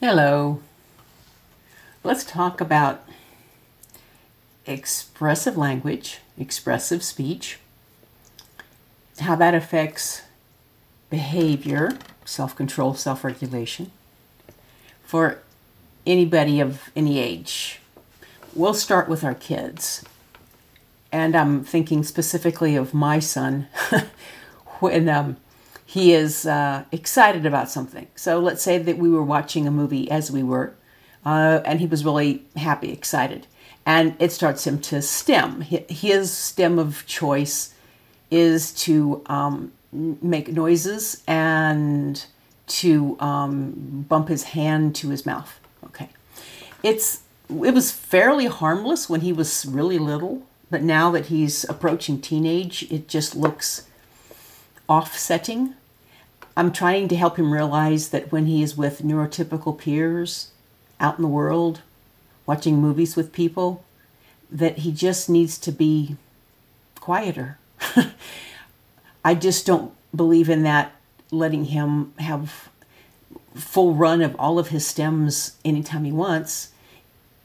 Hello. Let's talk about expressive language, expressive speech, how that affects behavior, self control, self regulation for anybody of any age. We'll start with our kids. And I'm thinking specifically of my son when um, he is uh, excited about something. So let's say that we were watching a movie as we were, uh, and he was really happy, excited. And it starts him to stim. His stim of choice is to um, make noises and to um, bump his hand to his mouth. Okay. It's it was fairly harmless when he was really little, but now that he's approaching teenage, it just looks offsetting. I'm trying to help him realize that when he is with neurotypical peers out in the world, watching movies with people, that he just needs to be quieter. I just don't believe in that letting him have full run of all of his stims anytime he wants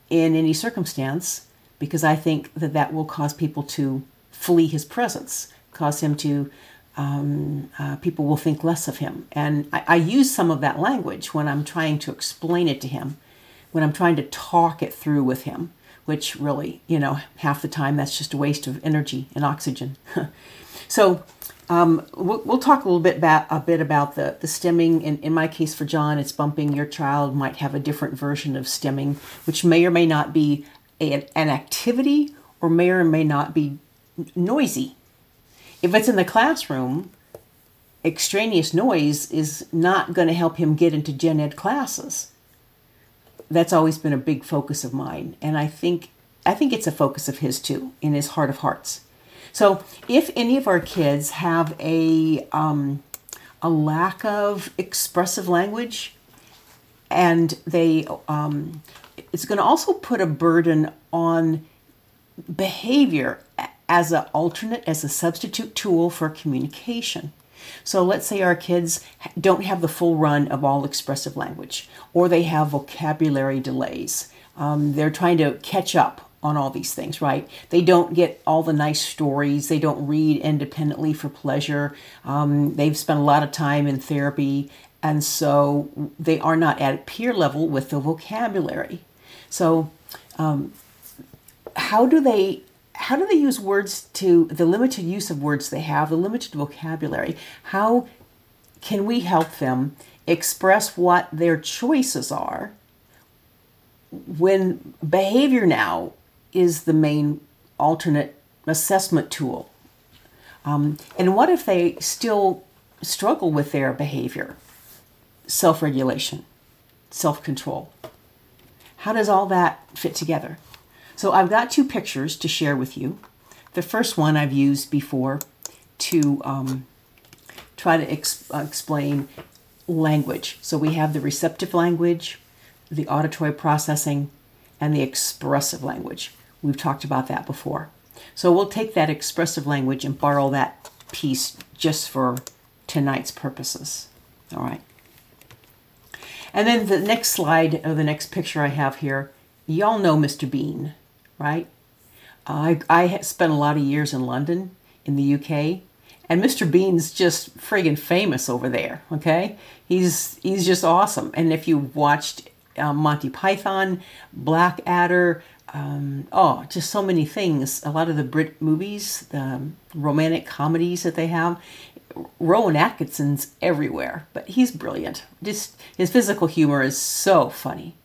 in any circumstance because I think that that will cause people to flee his presence, cause him to, um, uh, people will think less of him. And I, I use some of that language when I'm trying to explain it to him, when I'm trying to talk it through with him, which really, you know, half the time that's just a waste of energy and oxygen. so um, we'll, we'll, talk a little bit about a bit about the the stimming. In, in my case, for John, it's bumping. Your child might have a different version of stimming, which may or may not be a, an activity or may or may not be noisy. If it's in the classroom, extraneous noise is not going to help him get into gen ed classes. That's always been a big focus of mine, and I think I think it's a focus of his too, in his heart of hearts. So if any of our kids have a um, a lack of expressive language, and they um, it's going to also put a burden on behavior as an alternate, as a substitute tool for communication. So let's say our kids don't have the full run of all expressive language, or they have vocabulary delays. Um, they're trying to catch up on all these things, right? They don't get all the nice stories. They don't read independently for pleasure. Um, they've spent a lot of time in therapy, and so they are not at peer level with the vocabulary. So, um, how do they? How do they use words to the limited use of words they have, the limited vocabulary? How can we help them express what their choices are when behavior now is the main alternate assessment tool. Um, and what if they still struggle with their behavior? Self regulation, self control. How does all that fit together? So I've got two pictures to share with you. The first one I've used before to um, try to ex- uh, explain language. So we have the receptive language, the auditory processing, and the expressive language. We've talked about that before. So we'll take that expressive language and borrow that piece just for tonight's purposes. All right. And then the next slide, or the next picture I have here, y'all know Mr. Bean, right? I, I spent a lot of years in London, in the UK, and Mr. Bean's just friggin' famous over there. Okay, he's he's just awesome. And if you watched uh, Monty Python, Blackadder, um, oh, just so many things. A lot of the Brit movies, the romantic comedies that they have. Rowan Atkinson's everywhere, but he's brilliant. Just his physical humor is so funny.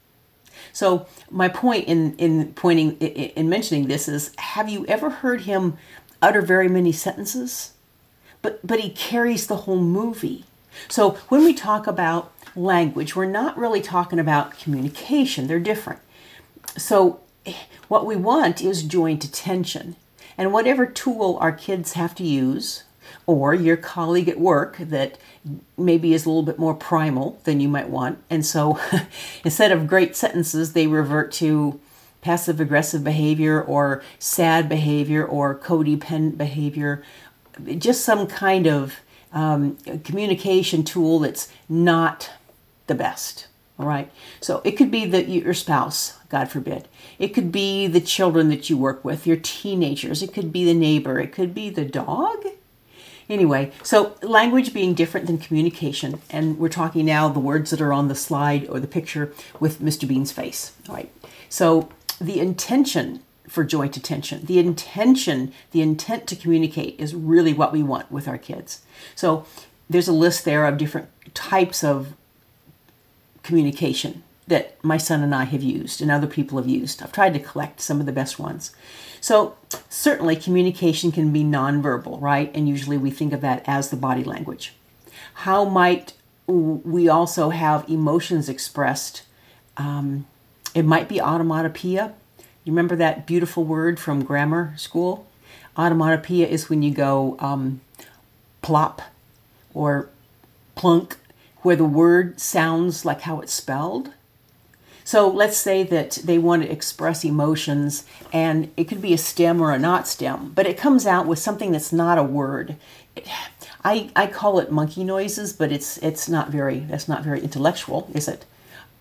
So my point in in pointing in mentioning this is: Have you ever heard him utter very many sentences? But but he carries the whole movie. So when we talk about language, we're not really talking about communication. They're different. So what we want is joint attention. And whatever tool our kids have to use, or your colleague at work that maybe is a little bit more primal than you might want. And so instead of great sentences, they revert to passive aggressive behavior or sad behavior or codependent behavior, just some kind of um, communication tool that's not the best. All right. So it could be that your spouse, God forbid. It could be the children that you work with, your teenagers. It could be the neighbor. It could be the dog. Anyway, so language being different than communication, and we're talking now the words that are on the slide or the picture with Mr. Bean's face. All right. So the intention for joint attention, the intention, the intent to communicate is really what we want with our kids. So there's a list there of different types of communication that my son and I have used and other people have used. I've tried to collect some of the best ones. So, certainly, communication can be nonverbal, right? And usually we think of that as the body language. How might we also have emotions expressed? Um, it might be automatopoeia. You remember that beautiful word from grammar school? Automatopoeia is when you go um, plop or plunk, where the word sounds like how it's spelled. So let's say that they want to express emotions, and it could be a stim or a not stim, but it comes out with something that's not a word. I, I call it monkey noises, but it's it's not very that's not very intellectual, is it?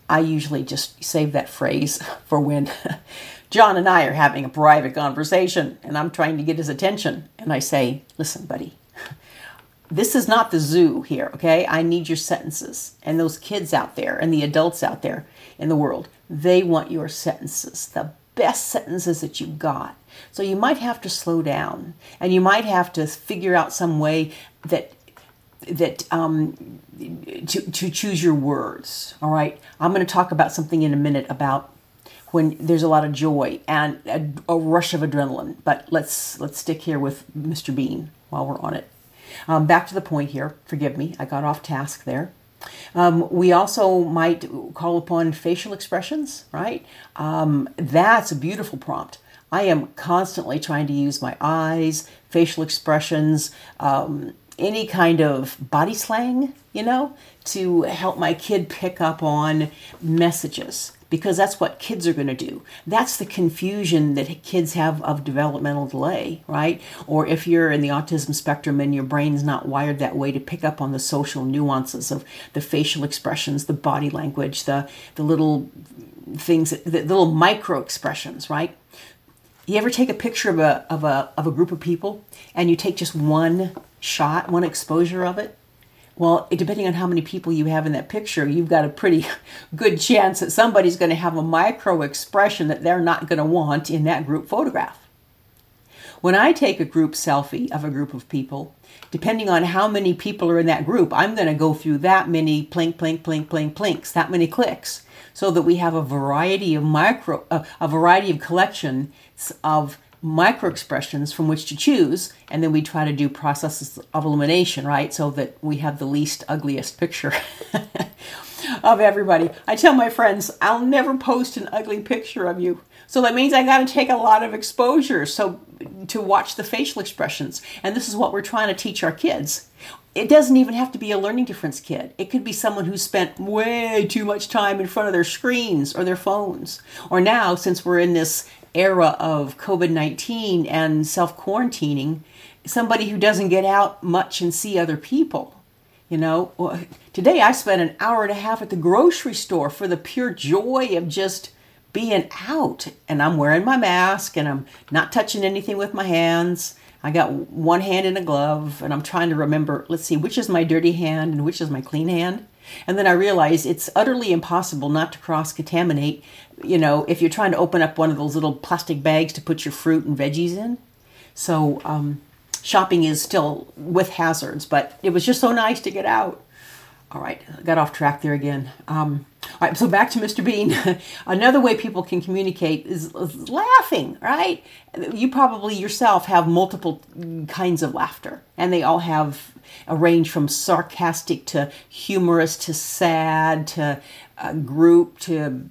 I usually just save that phrase for when John and I are having a private conversation and I'm trying to get his attention, and I say, "Listen, buddy, this is not the zoo here, okay? I need your sentences. And those kids out there and the adults out there, in the world. They want your sentences, the best sentences that you've got. So you might have to slow down and you might have to figure out some way that that um, to, to choose your words. All right. I'm going to talk about something in a minute about when there's a lot of joy and a, a rush of adrenaline. But let's let's stick here with Mr. Bean while we're on it. Um, back to the point here. Forgive me, I got off task there. Um, we also might call upon facial expressions, right? Um, that's a beautiful prompt. I am constantly trying to use my eyes, facial expressions, um, any kind of body slang, you know, to help my kid pick up on messages because that's what kids are going to do. That's the confusion that kids have of developmental delay, right? Or if you're in the autism spectrum and your brain's not wired that way to pick up on the social nuances of the facial expressions, the body language, the the little things, the little micro expressions, right? You ever take a picture of a of a of a group of people and you take just one shot, one exposure of it? Well, depending on how many people you have in that picture, you've got a pretty good chance that somebody's going to have a micro expression that they're not going to want in that group photograph. When I take a group selfie of a group of people, depending on how many people are in that group, I'm going to go through that many plink, plink, plink, plink, plinks, that many clicks, so that we have a variety of micro, a variety of collections of micro expressions from which to choose and then we try to do processes of elimination right? So that we have the least ugliest picture of everybody. I tell my friends i'll never post an ugly picture of you. So that means i got to take a lot of exposure so to watch the facial expressions. And this is what we're trying to teach our kids. It doesn't even have to be a learning difference kid. It could be someone who spent way too much time in front of their screens or their phones. Or now, since we're in this era of COVID 19 and self quarantining, somebody who doesn't get out much and see other people. You know, today I spent an hour and a half at the grocery store for the pure joy of just being out. And I'm wearing my mask and I'm not touching anything with my hands. I got one hand in a glove and I'm trying to remember, let's see, which is my dirty hand and which is my clean hand. And then I realized it's utterly impossible not to cross contaminate you know, if you're trying to open up one of those little plastic bags to put your fruit and veggies in. So um, shopping is still with hazards, but it was just so nice to get out. All right, got off track there again. Um, all right, so back to Mr. Bean. Another way people can communicate is, is laughing, right? You probably yourself have multiple kinds of laughter, and they all have a range from sarcastic to humorous to sad to uh, group to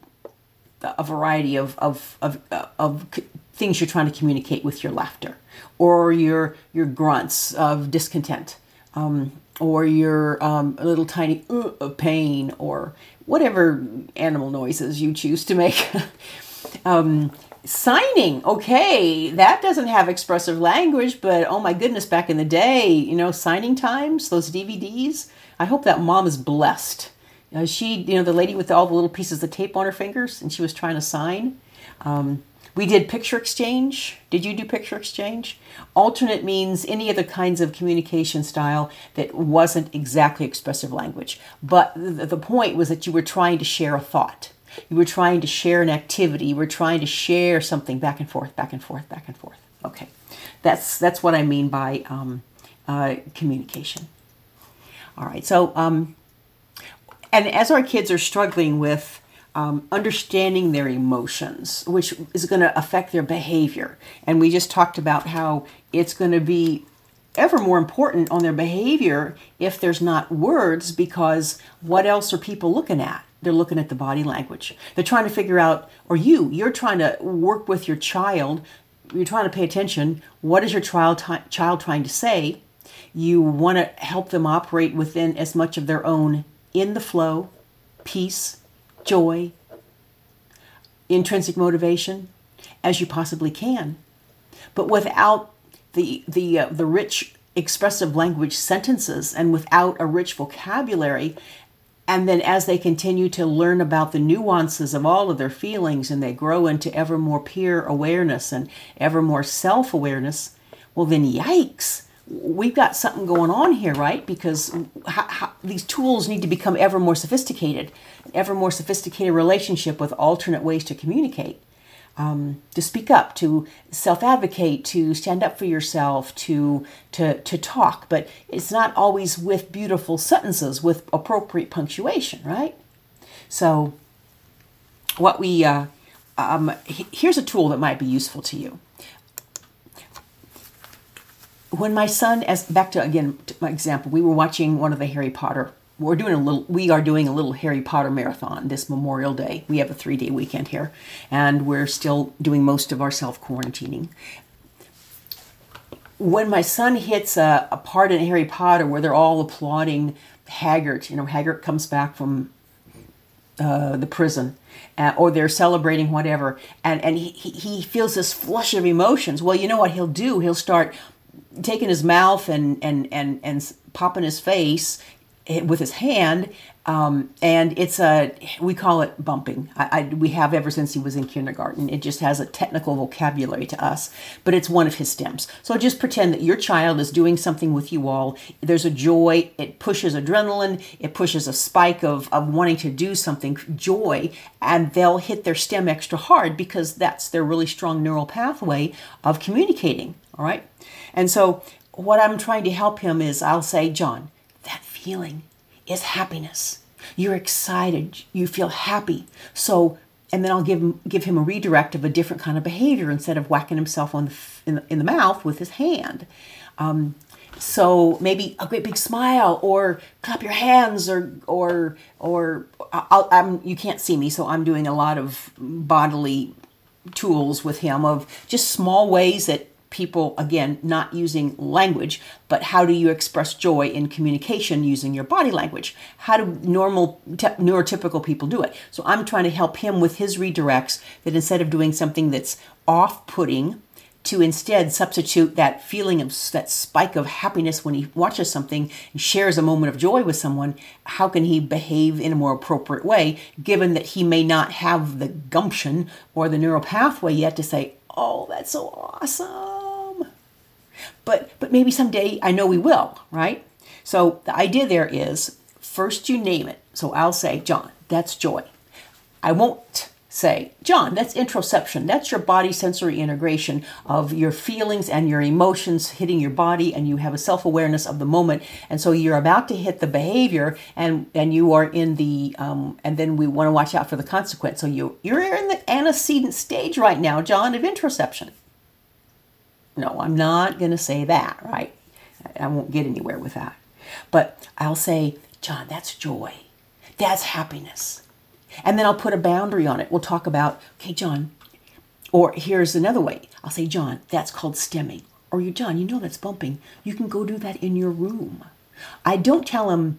a variety of, of, of, of things you're trying to communicate with your laughter or your, your grunts of discontent um, or your um, little tiny uh, of pain or whatever animal noises you choose to make. um, signing, okay, that doesn't have expressive language, but oh my goodness, back in the day, you know, signing times, those DVDs, I hope that mom is blessed Uh, she, you know, the lady with all the little pieces of tape on her fingers, and she was trying to sign. Um, we did picture exchange. Did you do picture exchange? Alternate means any other kinds of communication style that wasn't exactly expressive language. But the point was that you were trying to share a thought. You were trying to share an activity. You were trying to share something back and forth, back and forth, back and forth. Okay, that's that's what I mean by um, uh, communication. All right, so um, and as our kids are struggling with um, understanding their emotions, which is going to affect their behavior. And we just talked about how it's going to be ever more important on their behavior if there's not words, because what else are people looking at? They're looking at the body language. They're trying to figure out, or you, you're trying to work with your child. You're trying to pay attention. What is your child, t- child trying to say? You want to help them operate within as much of their own in the flow, peace, joy, intrinsic motivation as you possibly can. But without the the uh, the rich expressive language sentences and without a rich vocabulary and then as they continue to learn about the nuances of all of their feelings and they grow into ever more peer awareness and ever more self-awareness well then yikes we've got something going on here, right? Because how, how, these tools need to become ever more sophisticated, ever more sophisticated relationship with alternate ways to communicate, um, to speak up, to self-advocate, to stand up for yourself, to to to talk. But it's not always with beautiful sentences with appropriate punctuation, right? So, what we uh, um, here's a tool that might be useful to you when my son, as back to again to my example, we were watching one of the Harry Potter. We're doing a little. We are doing a little Harry Potter marathon this Memorial Day. We have a three day weekend here, and we're still doing most of our self quarantining. When my son hits a, a part in Harry Potter where they're all applauding Hagrid, you know, Hagrid comes back from uh, the prison, uh, or they're celebrating whatever, and and he he feels this flush of emotions. Well, you know what he'll do? He'll start taking his mouth and and and and popping his face with his hand um, and it's a we call it bumping. I, I, we have ever since he was in kindergarten. It just has a technical vocabulary to us but it's one of his stims. So just pretend that your child is doing something with you all. There's a joy. It pushes adrenaline. It pushes a spike of, of wanting to do something joy and they'll hit their stim extra hard because that's their really strong neural pathway of communicating all right and so, what I'm trying to help him is I'll say, John, that feeling is happiness. You're excited. You feel happy. So, and then I'll give him, give him a redirect of a different kind of behavior instead of whacking himself on the, in, the, in the mouth with his hand. Um, so maybe a great big smile or clap your hands or or or I'll, I'm you can't see me so I'm doing a lot of bodily tools with him of just small ways that people again not using language but how do you express joy in communication using your body language? How do normal te- neurotypical people do it? So i'm trying to help him with his redirects that instead of doing something that's off-putting to instead substitute that feeling of that spike of happiness when he watches something and shares a moment of joy with someone how can he behave in a more appropriate way given that he may not have the gumption or the neural pathway yet to say oh that's so awesome but but maybe someday I know we will, right? So the idea there is first you name it. So I'll say, John, that's joy. I won't say, John, that's interoception. That's your body sensory integration of your feelings and your emotions hitting your body, and you have a self awareness of the moment. And so you're about to hit the behavior, and and you are in the um, and then we want to watch out for the consequence. So you you're in the antecedent stage right now, John, of interoception. No, I'm not going to say that, right? I won't get anywhere with that. But I'll say, John, that's joy. That's happiness. And then I'll put a boundary on it. We'll talk about, okay, John, or here's another way. I'll say, John, that's called stimming. Or you, John, you know that's bumping. You can go do that in your room. I don't tell him,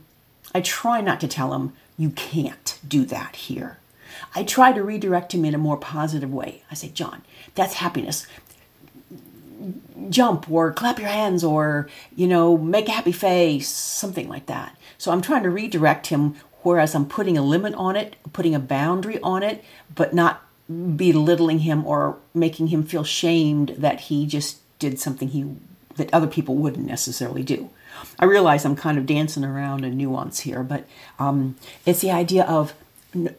I try not to tell him, you can't do that here. I try to redirect him in a more positive way. I say, John, that's happiness jump or clap your hands or you know make a happy face something like that so i'm trying to redirect him whereas I'm putting a limit on it, putting a boundary on it, but not belittling him or making him feel shamed that he just did something he that other people wouldn't necessarily do. I realize I'm kind of dancing around a nuance here, but um, it's the idea of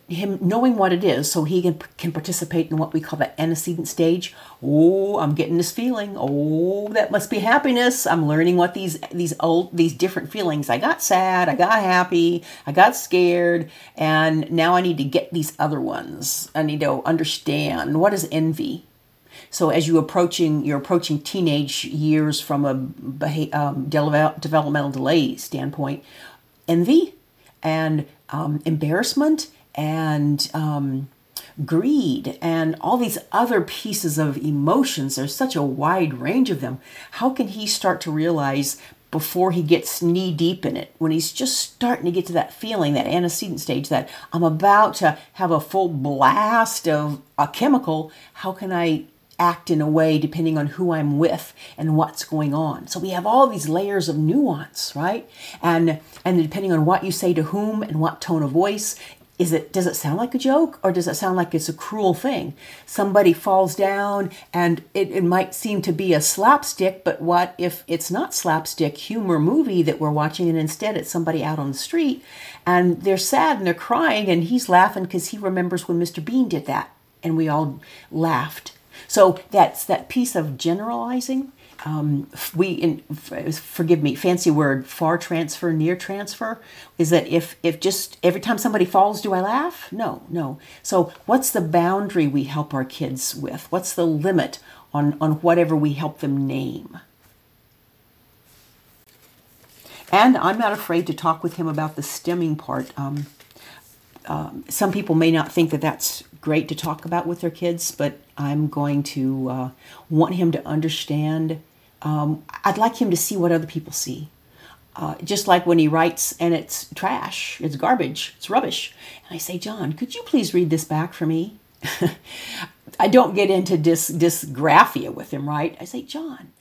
him knowing what it is so he can, can participate in what we call the antecedent stage. Oh i'm getting this feeling. Oh that must be happiness. I'm learning what these these old these different feelings. I got sad. I got happy. I got scared. And now i need to get these other ones. I need to understand what is envy. So as you approaching you're approaching teenage years from a um, developmental delay standpoint envy and um, embarrassment and um, greed and all these other pieces of emotions. There's such a wide range of them. How can he start to realize before he gets knee deep in it, when he's just starting to get to that feeling, that antecedent stage, that I'm about to have a full blast of a chemical, how can I act in a way depending on who I'm with and what's going on. So we have all these layers of nuance, right? And and depending on what you say to whom and what tone of voice, is it does it sound like a joke or does it sound like it's a cruel thing? Somebody falls down and it, it might seem to be a slapstick but what if it's not slapstick humor movie that we're watching and instead it's somebody out on the street and they're sad and they're crying and he's laughing because he remembers when mr bean did that and we all laughed. So that's that piece of generalizing um, we in, forgive me fancy word far transfer near transfer is that if if just every time somebody falls do i laugh? No no. So what's the boundary we help our kids with? What's the limit on on whatever we help them name? And i'm not afraid to talk with him about the stimming part. Um, um, some people may not think that that's great to talk about with their kids, but I'm going to uh, want him to understand um, I'd like him to see what other people see. Uh, just like when he writes and it's trash, it's garbage, it's rubbish. And I say, John, could you please read this back for me? I don't get into dis- dysgraphia with him, right? I say, John,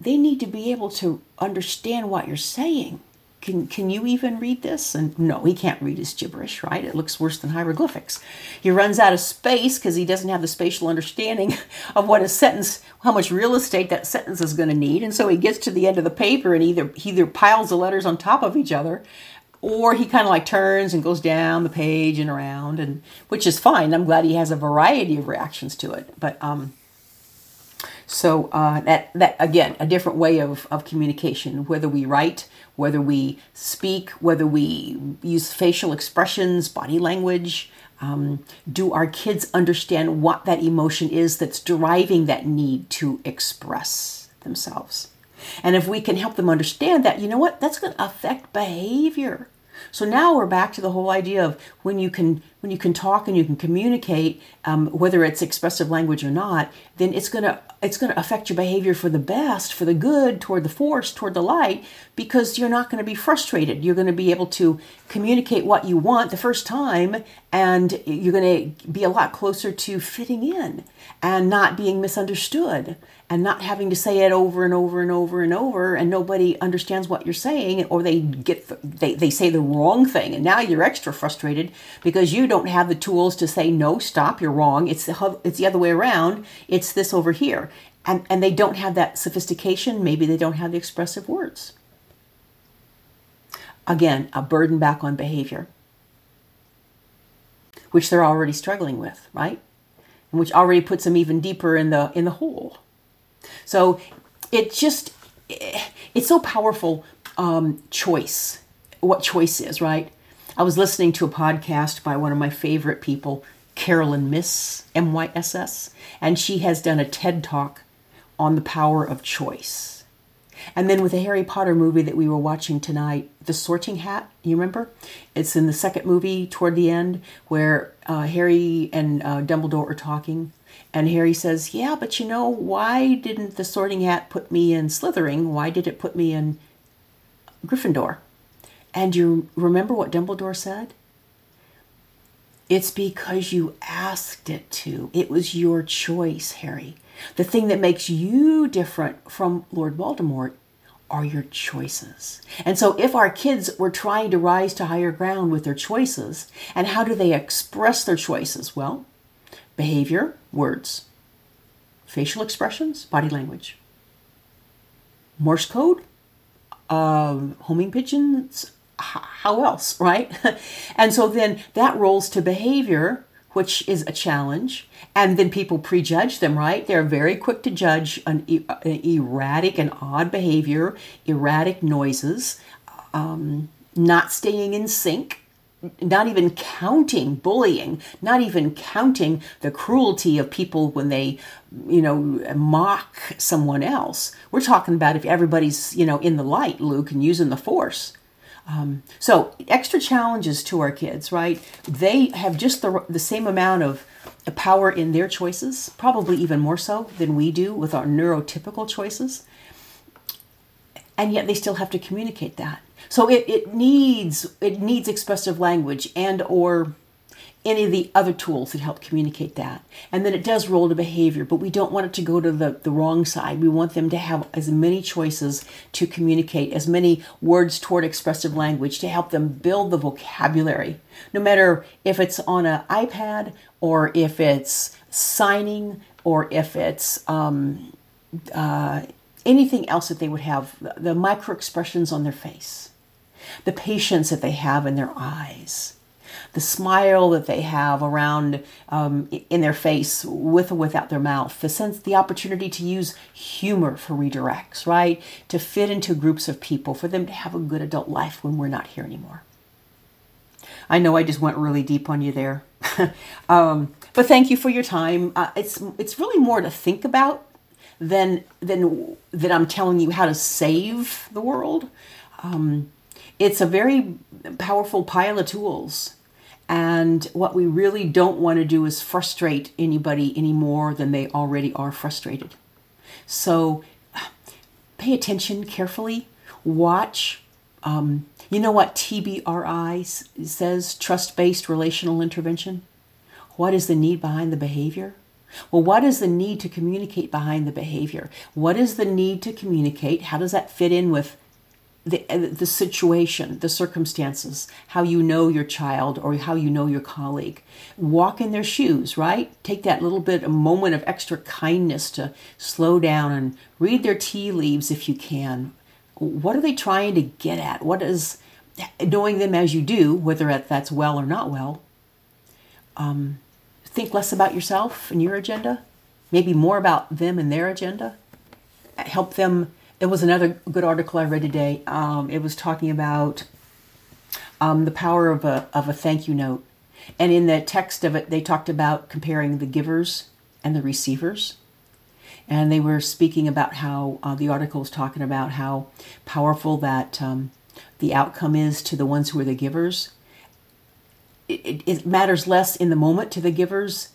they need to be able to understand what you're saying can can you even read this? And no he can't read. His gibberish right? It looks worse than hieroglyphics. He runs out of space because he doesn't have the spatial understanding of what a sentence how much real estate that sentence is going to need. And so he gets to the end of the paper and either he either piles the letters on top of each other or he kind of like turns and goes down the page and around and which is fine. I'm glad he has a variety of reactions to it. But um so uh, that that again a different way of, of communication whether we write whether we speak, whether we use facial expressions, body language. Um, do our kids understand what that emotion is that's driving that need to express themselves? And if we can help them understand that, you know what, that's going to affect behavior. So now we're back to the whole idea of when you can when you can talk and you can communicate, um, whether it's expressive language or not, then it's gonna it's gonna affect your behavior for the best, for the good, toward the force, toward the light, because you're not to be frustrated. You're to be able to communicate what you want the first time, and you're to be a lot closer to fitting in and not being misunderstood and not having to say it over and over and over and over and nobody understands what you're saying or they get the, they, they say the wrong thing and now you're extra frustrated because you don't have the tools to say no stop you're wrong. It's the it's the other way around. It's this over here. And and they don't have that sophistication. Maybe they don't have the expressive words. Again a burden back on behavior which they're already struggling with right? And which already puts them even deeper in the in the hole so it just, it's so powerful um, choice, what choice is, right? I was listening to a podcast by one of my favorite people, Carolyn Myss, M Y S S, and she has done a TED talk on the power of choice. And then with the Harry Potter movie that we were watching tonight, The Sorting Hat, you remember? It's in the second movie toward the end where uh, Harry and uh, Dumbledore are talking. And Harry says, Yeah, but you know, why didn't the sorting hat put me in Slytherin? Why did it put me in Gryffindor? And you remember what Dumbledore said? It's because you asked it to. It was your choice, Harry. The thing that makes you different from Lord Voldemort are your choices. And so, if our kids were trying to rise to higher ground with their choices, and how do they express their choices? Well, behavior, words, facial expressions, body language, Morse code, um, homing pigeons, how else, right? and so then that rolls to behavior, which is a challenge. And then people prejudge them, right? They're very quick to judge an, an erratic and odd behavior, erratic noises, um, not staying in sync, not even counting bullying, not even counting the cruelty of people when they, you know, mock someone else. We're talking about if everybody's, you know, in the light, Luke, and using the force. Um, so extra challenges to our kids, right? They have just the, the same amount of power in their choices, probably even more so than we do with our neurotypical choices. And yet they still have to communicate that. So it, it needs it needs expressive language and or any of the other tools that help communicate that. And then it does roll to behavior, but we don't want it to go to the, the wrong side. We want them to have as many choices to communicate, as many words toward expressive language to help them build the vocabulary. No matter if it's on an iPad or if it's signing or if it's um, uh, anything else that they would have, the micro expressions on their face the patience that they have in their eyes, the smile that they have around um, in their face with or without their mouth, the sense, the opportunity to use humor for redirects, right? To fit into groups of people, for them to have a good adult life when we're not here anymore. I know I just went really deep on you there, um, but thank you for your time. Uh, it's it's really more to think about than than that I'm telling you how to save the world. Um, it's a very powerful pile of tools. And what we really don't want to do is frustrate anybody any more than they already are frustrated. So pay attention carefully, watch. Um, you know what TBRI says trust based relational intervention? What is the need behind the behavior? Well, what is the need to communicate behind the behavior? What is the need to communicate? How does that fit in with the, uh, the situation, the circumstances, how you know your child or how you know your colleague. Walk in their shoes, right? Take that little bit, a moment of extra kindness to slow down and read their tea leaves if you can. What are they trying to get at? What is knowing them as you do, whether that's well or not well? Um, think less about yourself and your agenda, maybe more about them and their agenda. Help them it was another good article I read today. Um, it was talking about um, the power of a of a thank you note, and in the text of it, they talked about comparing the givers and the receivers, and they were speaking about how uh, the article was talking about how powerful that um, the outcome is to the ones who are the givers. It, it, it matters less in the moment to the givers.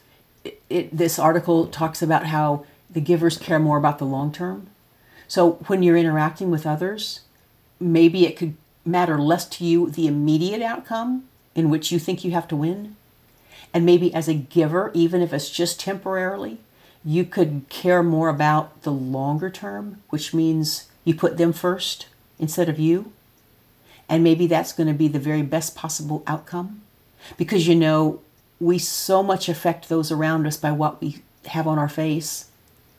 It, this article talks about how the givers care more about the long term so when you're interacting with others, maybe it could matter less to you the immediate outcome in which you think you have to win. And maybe as a giver, even if it's just temporarily, you could care more about the longer term, which means you put them first instead of you. And maybe that's going to be the very best possible outcome. Because you know, we so much affect those around us by what we have on our face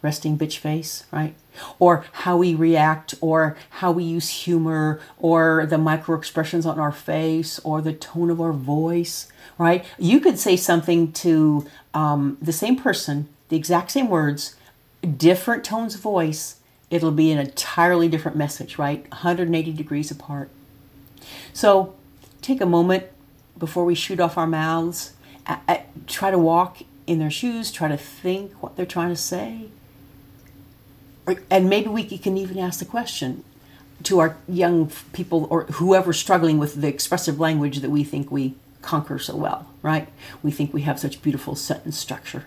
resting bitch face, right? Or how we react, or how we use humor, or the micro expressions on our face, or the tone of our voice, right? You could say something to um, the same person, the exact same words, different tones of voice. It'll be an entirely different message, right? 180 degrees apart. So take a moment before we shoot off our mouths. try to walk in their shoes, try to think what they're trying to say and maybe we can even ask the question to our young people or whoever struggling with the expressive language that we think we conquer so well, right? We think we have such beautiful sentence structure,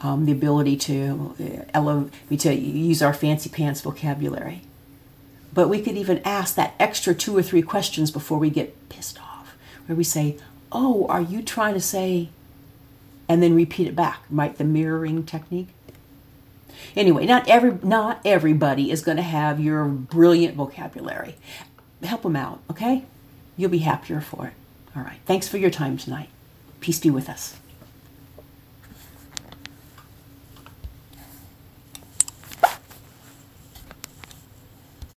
um, the ability to uh, elevate, to use our fancy pants vocabulary. But we could even ask that extra two or three questions before we get pissed off, where we say, "Oh, are you trying to say?" and then repeat it back, right? The mirroring technique. Anyway, not every not everybody is going to have your brilliant vocabulary. Help them out, okay? You'll be happier for it. All right. Thanks for your time tonight. Peace be with us.